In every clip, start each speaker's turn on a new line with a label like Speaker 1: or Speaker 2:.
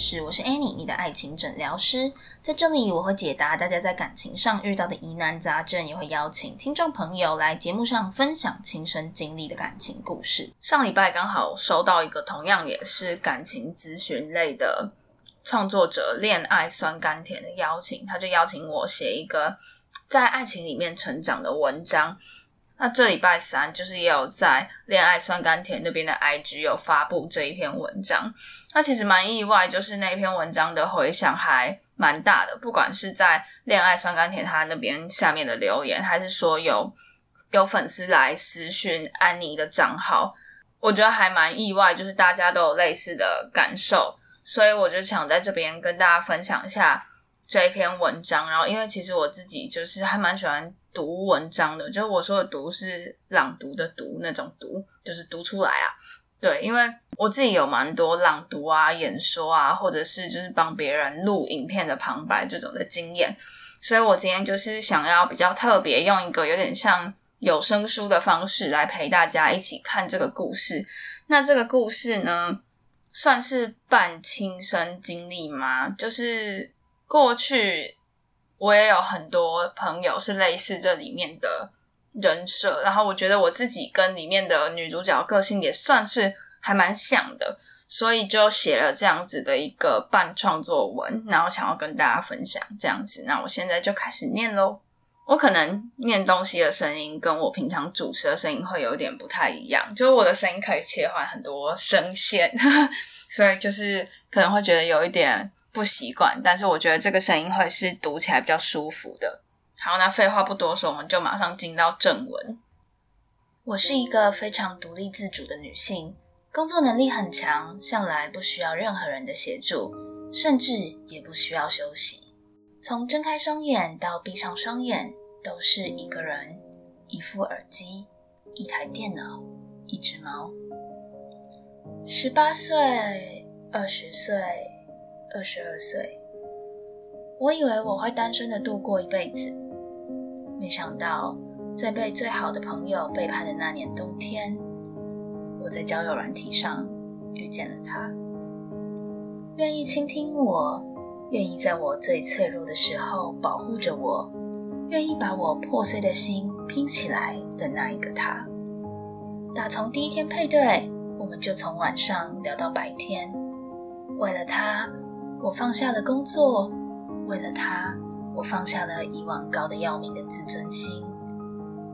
Speaker 1: 是，我是 Annie，你的爱情诊疗师。在这里，我会解答大家在感情上遇到的疑难杂症，也会邀请听众朋友来节目上分享亲身经历的感情故事。上礼拜刚好收到一个同样也是感情咨询类的创作者“恋爱酸甘甜”的邀请，他就邀请我写一个在爱情里面成长的文章。那这礼拜三就是也有在恋爱酸甘甜那边的 IG 有发布这一篇文章。那其实蛮意外，就是那篇文章的回响还蛮大的，不管是在恋爱酸甘甜他那边下面的留言，还是说有有粉丝来私讯安妮的账号，我觉得还蛮意外，就是大家都有类似的感受，所以我就想在这边跟大家分享一下这一篇文章。然后，因为其实我自己就是还蛮喜欢。读文章的，就是我说的读是朗读的读那种读，就是读出来啊。对，因为我自己有蛮多朗读啊、演说啊，或者是就是帮别人录影片的旁白这种的经验，所以我今天就是想要比较特别，用一个有点像有声书的方式来陪大家一起看这个故事。那这个故事呢，算是半亲身经历吗？就是过去。我也有很多朋友是类似这里面的人设，然后我觉得我自己跟里面的女主角个性也算是还蛮像的，所以就写了这样子的一个半创作文，然后想要跟大家分享这样子。那我现在就开始念喽。我可能念东西的声音跟我平常主持的声音会有点不太一样，就是我的声音可以切换很多声线，所以就是可能会觉得有一点。不习惯，但是我觉得这个声音会是读起来比较舒服的。好，那废话不多说，我们就马上进到正文。我是一个非常独立自主的女性，工作能力很强，向来不需要任何人的协助，甚至也不需要休息。从睁开双眼到闭上双眼，都是一个人，一副耳机，一台电脑，一只猫。十八岁，二十岁。二十二岁，我以为我会单身的度过一辈子，没想到在被最好的朋友背叛的那年冬天，我在交友软体上遇见了他，愿意倾听我，愿意在我最脆弱的时候保护着我，愿意把我破碎的心拼起来的那一个他。打从第一天配对，我们就从晚上聊到白天，为了他。我放下了工作，为了他，我放下了以往高的要命的自尊心；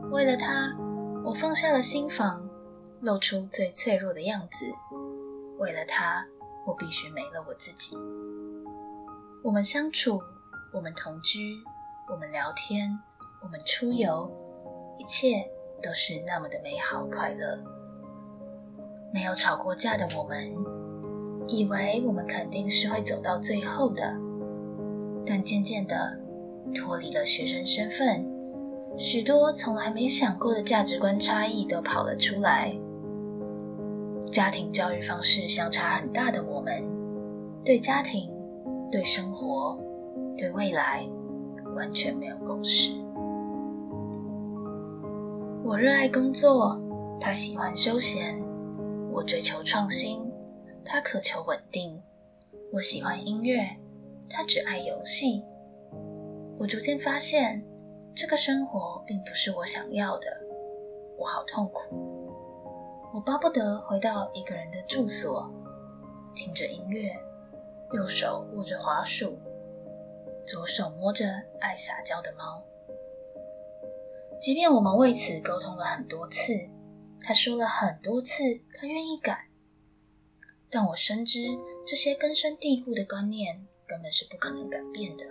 Speaker 1: 为了他，我放下了心房，露出最脆弱的样子；为了他，我必须没了我自己。我们相处，我们同居，我们聊天，我们出游，一切都是那么的美好快乐。没有吵过架的我们。以为我们肯定是会走到最后的，但渐渐的脱离了学生身份，许多从来没想过的价值观差异都跑了出来。家庭教育方式相差很大的我们，对家庭、对生活、对未来完全没有共识。我热爱工作，他喜欢休闲，我追求创新。他渴求稳定，我喜欢音乐，他只爱游戏。我逐渐发现，这个生活并不是我想要的，我好痛苦。我巴不得回到一个人的住所，听着音乐，右手握着滑鼠，左手摸着爱撒娇的猫。即便我们为此沟通了很多次，他说了很多次，他愿意改。但我深知这些根深蒂固的观念根本是不可能改变的。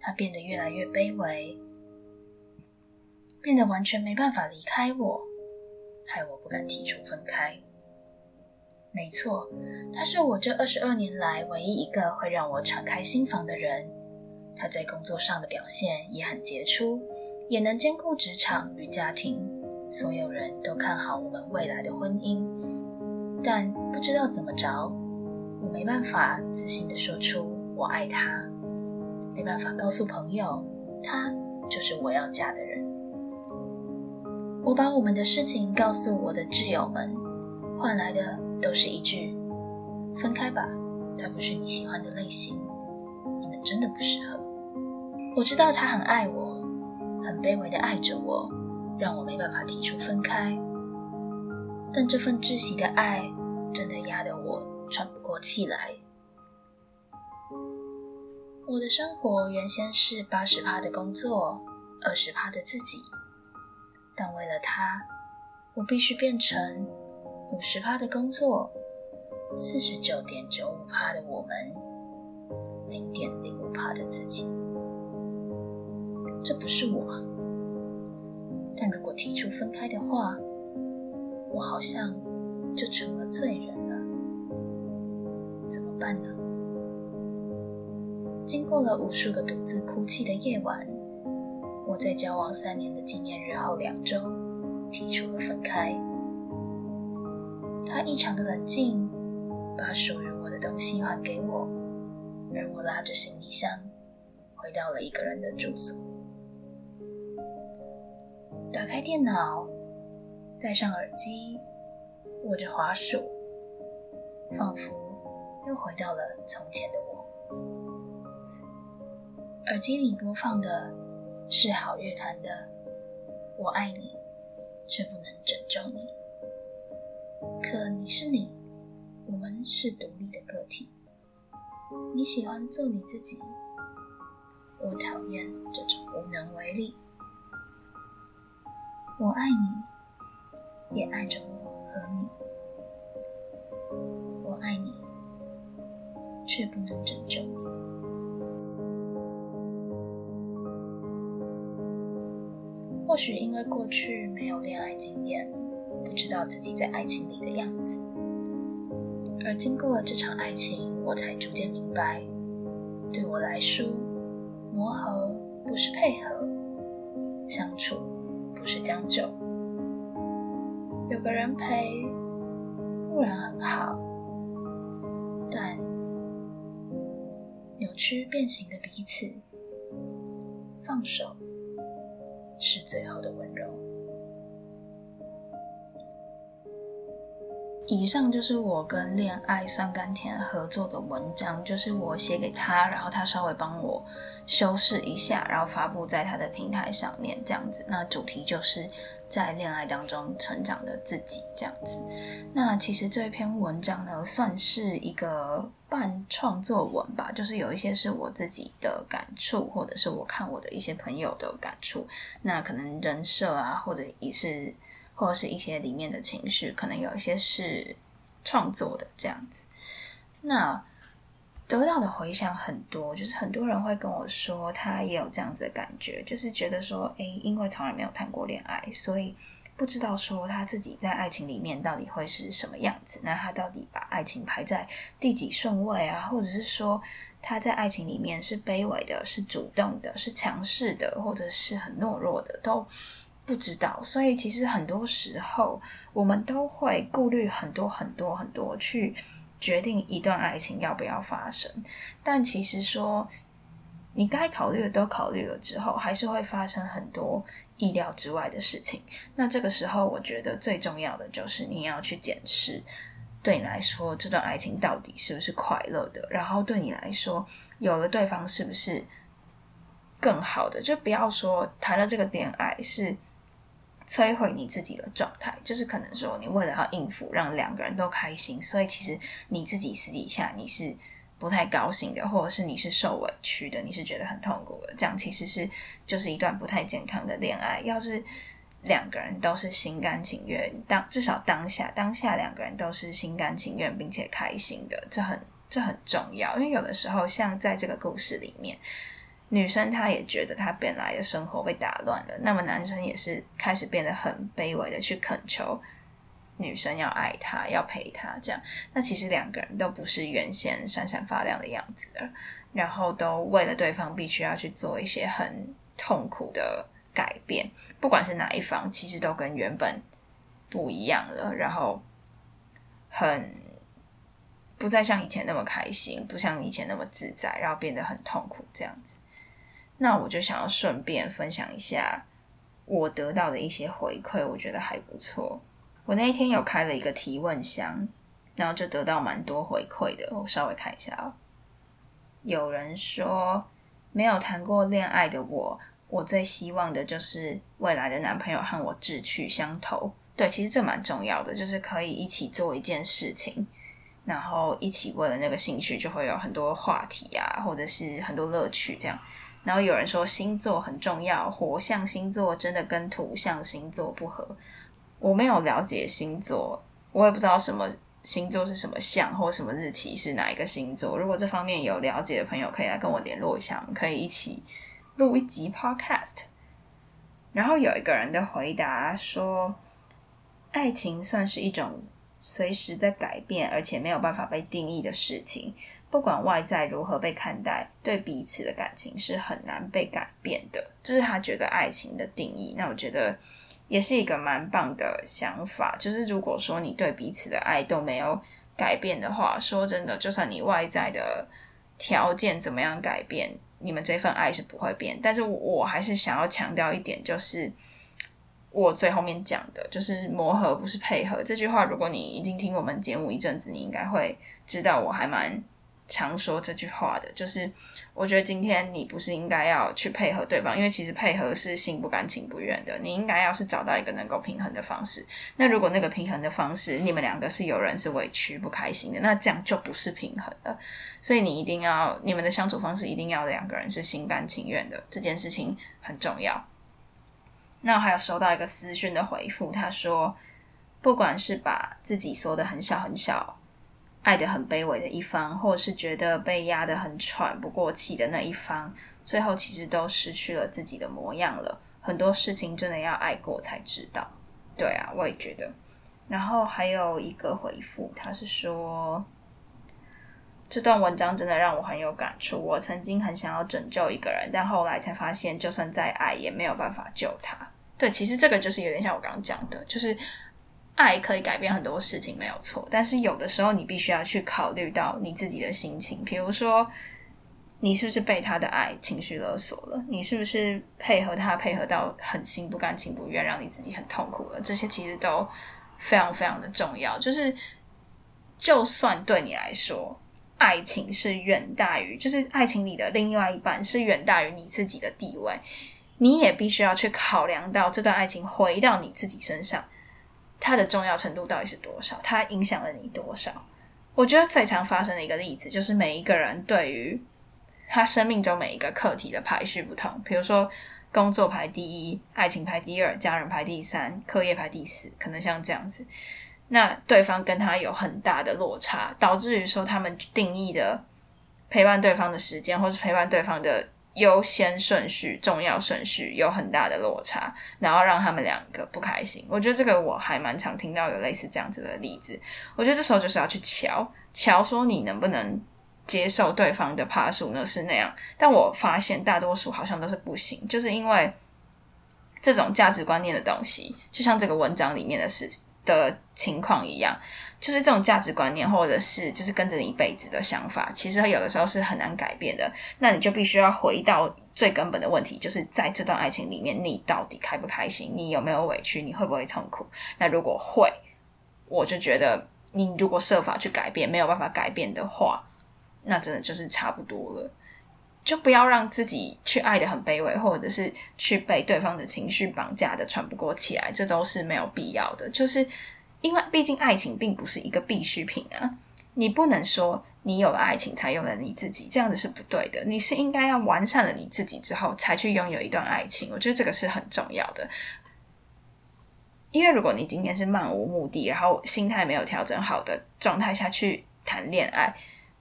Speaker 1: 他变得越来越卑微，变得完全没办法离开我，害我不敢提出分开。没错，他是我这二十二年来唯一一个会让我敞开心房的人。他在工作上的表现也很杰出，也能兼顾职场与家庭。所有人都看好我们未来的婚姻。但不知道怎么着，我没办法自信的说出“我爱他，没办法告诉朋友，他就是我要嫁的人。我把我们的事情告诉我的挚友们，换来的都是一句“分开吧”，他不是你喜欢的类型，你们真的不适合。我知道他很爱我，很卑微的爱着我，让我没办法提出分开。但这份窒息的爱，真的压得我喘不过气来。我的生活原先是八十趴的工作，二十趴的自己，但为了他，我必须变成五十趴的工作，四十九点九五趴的我们，零点零五趴的自己。这不是我，但如果提出分开的话。我好像就成了罪人了，怎么办呢？经过了无数个独自哭泣的夜晚，我在交往三年的纪念日后两周提出了分开。他异常的冷静，把属于我的东西还给我，而我拉着行李箱回到了一个人的住所，打开电脑。戴上耳机，握着滑鼠，仿佛又回到了从前的我。耳机里播放的是好乐团的《我爱你，却不能拯救你》。可你是你，我们是独立的个体。你喜欢做你自己，我讨厌这种无能为力。我爱你。也爱着我和你，我爱你，却不能拯救你。或许因为过去没有恋爱经验，不知道自己在爱情里的样子，而经过了这场爱情，我才逐渐明白，对我来说，磨合不是配合，相处不是将就。有个人陪固然很好，但扭曲变形的彼此，放手是最后的温柔。以上就是我跟恋爱酸甘甜合作的文章，就是我写给他，然后他稍微帮我修饰一下，然后发布在他的平台上面，这样子。那主题就是。在恋爱当中成长的自己这样子，那其实这一篇文章呢，算是一个半创作文吧，就是有一些是我自己的感触，或者是我看我的一些朋友的感触，那可能人设啊，或者也是或者是一些里面的情绪，可能有一些是创作的这样子，那。得到的回响很多，就是很多人会跟我说，他也有这样子的感觉，就是觉得说，诶，因为从来没有谈过恋爱，所以不知道说他自己在爱情里面到底会是什么样子。那他到底把爱情排在第几顺位啊？或者是说他在爱情里面是卑微的、是主动的、是强势的，或者是很懦弱的，都不知道。所以其实很多时候，我们都会顾虑很多很多很多去。决定一段爱情要不要发生，但其实说你该考虑的都考虑了之后，还是会发生很多意料之外的事情。那这个时候，我觉得最重要的就是你要去检视，对你来说这段爱情到底是不是快乐的，然后对你来说有了对方是不是更好的，就不要说谈了这个恋爱是。摧毁你自己的状态，就是可能说你为了要应付，让两个人都开心，所以其实你自己私底下你是不太高兴的，或者是你是受委屈的，你是觉得很痛苦的。这样其实是就是一段不太健康的恋爱。要是两个人都是心甘情愿，当至少当下当下两个人都是心甘情愿并且开心的，这很这很重要。因为有的时候，像在这个故事里面。女生她也觉得她本来的生活被打乱了，那么男生也是开始变得很卑微的去恳求女生要爱他，要陪他，这样。那其实两个人都不是原先闪闪发亮的样子了，然后都为了对方必须要去做一些很痛苦的改变，不管是哪一方，其实都跟原本不一样了，然后很。不再像以前那么开心，不像以前那么自在，然后变得很痛苦这样子。那我就想要顺便分享一下我得到的一些回馈，我觉得还不错。我那一天有开了一个提问箱，然后就得到蛮多回馈的。我稍微看一下哦，有人说没有谈过恋爱的我，我最希望的就是未来的男朋友和我志趣相投。对，其实这蛮重要的，就是可以一起做一件事情，然后一起为了那个兴趣，就会有很多话题啊，或者是很多乐趣这样。然后有人说星座很重要，火象星座真的跟土象星座不合。我没有了解星座，我也不知道什么星座是什么象，或什么日期是哪一个星座。如果这方面有了解的朋友，可以来跟我联络一下，我们可以一起录一集 Podcast。然后有一个人的回答说：“爱情算是一种随时在改变，而且没有办法被定义的事情。不管外在如何被看待，对彼此的感情是很难被改变的。这是他觉得爱情的定义。那我觉得。”也是一个蛮棒的想法，就是如果说你对彼此的爱都没有改变的话，说真的，就算你外在的条件怎么样改变，你们这份爱是不会变。但是我还是想要强调一点，就是我最后面讲的，就是磨合不是配合这句话。如果你已经听我们节目一阵子，你应该会知道，我还蛮。常说这句话的，就是我觉得今天你不是应该要去配合对方，因为其实配合是心不甘情不愿的。你应该要是找到一个能够平衡的方式。那如果那个平衡的方式，你们两个是有人是委屈不开心的，那这样就不是平衡了。所以你一定要你们的相处方式一定要两个人是心甘情愿的，这件事情很重要。那我还有收到一个私讯的回复，他说，不管是把自己缩的很小很小。爱的很卑微的一方，或者是觉得被压得很喘不过气的那一方，最后其实都失去了自己的模样了。很多事情真的要爱过才知道。对啊，我也觉得。然后还有一个回复，他是说这段文章真的让我很有感触。我曾经很想要拯救一个人，但后来才发现，就算再爱也没有办法救他。对，其实这个就是有点像我刚刚讲的，就是。爱可以改变很多事情，没有错。但是有的时候，你必须要去考虑到你自己的心情。比如说，你是不是被他的爱情绪勒索了？你是不是配合他配合到很心不甘情不愿，让你自己很痛苦了？这些其实都非常非常的重要。就是，就算对你来说，爱情是远大于，就是爱情里的另外一半是远大于你自己的地位，你也必须要去考量到这段爱情回到你自己身上。它的重要程度到底是多少？它影响了你多少？我觉得最常发生的一个例子，就是每一个人对于他生命中每一个课题的排序不同。比如说，工作排第一，爱情排第二，家人排第三，课业排第四，可能像这样子。那对方跟他有很大的落差，导致于说他们定义的陪伴对方的时间，或是陪伴对方的。优先顺序、重要顺序有很大的落差，然后让他们两个不开心。我觉得这个我还蛮常听到有类似这样子的例子。我觉得这时候就是要去瞧瞧，说你能不能接受对方的爬数呢？是那样，但我发现大多数好像都是不行，就是因为这种价值观念的东西，就像这个文章里面的事情的情况一样。就是这种价值观念，或者是就是跟着你一辈子的想法，其实有的时候是很难改变的。那你就必须要回到最根本的问题，就是在这段爱情里面，你到底开不开心？你有没有委屈？你会不会痛苦？那如果会，我就觉得你如果设法去改变，没有办法改变的话，那真的就是差不多了。就不要让自己去爱的很卑微，或者是去被对方的情绪绑架的喘不过气来，这都是没有必要的。就是。因为毕竟爱情并不是一个必需品啊，你不能说你有了爱情才有了你自己，这样子是不对的。你是应该要完善了你自己之后，才去拥有一段爱情。我觉得这个是很重要的。因为如果你今天是漫无目的，然后心态没有调整好的状态下去谈恋爱，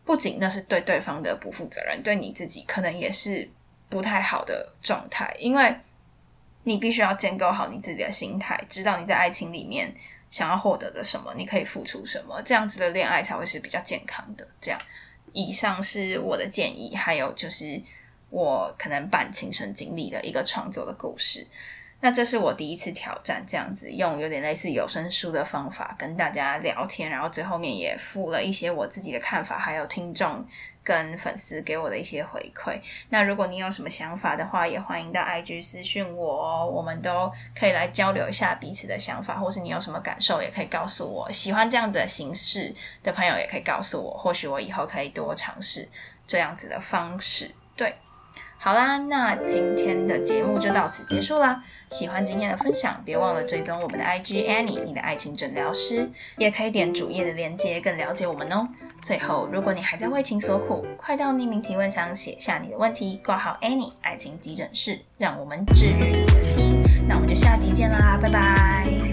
Speaker 1: 不仅那是对对方的不负责任，对你自己可能也是不太好的状态。因为你必须要建构好你自己的心态，知道你在爱情里面。想要获得的什么，你可以付出什么，这样子的恋爱才会是比较健康的。这样，以上是我的建议，还有就是我可能半亲身经历的一个创作的故事。那这是我第一次挑战，这样子用有点类似有声书的方法跟大家聊天，然后最后面也附了一些我自己的看法，还有听众。跟粉丝给我的一些回馈。那如果你有什么想法的话，也欢迎到 IG 私讯我哦，我们都可以来交流一下彼此的想法，或是你有什么感受，也可以告诉我。喜欢这样子的形式的朋友，也可以告诉我，或许我以后可以多尝试这样子的方式。对。好啦，那今天的节目就到此结束啦。喜欢今天的分享，别忘了追踪我们的 IG Annie，你的爱情诊疗师，也可以点主页的链接更了解我们哦。最后，如果你还在为情所苦，快到匿名提问箱写下你的问题，挂号 Annie 爱情急诊室，让我们治愈你的心。那我们就下集见啦，拜拜。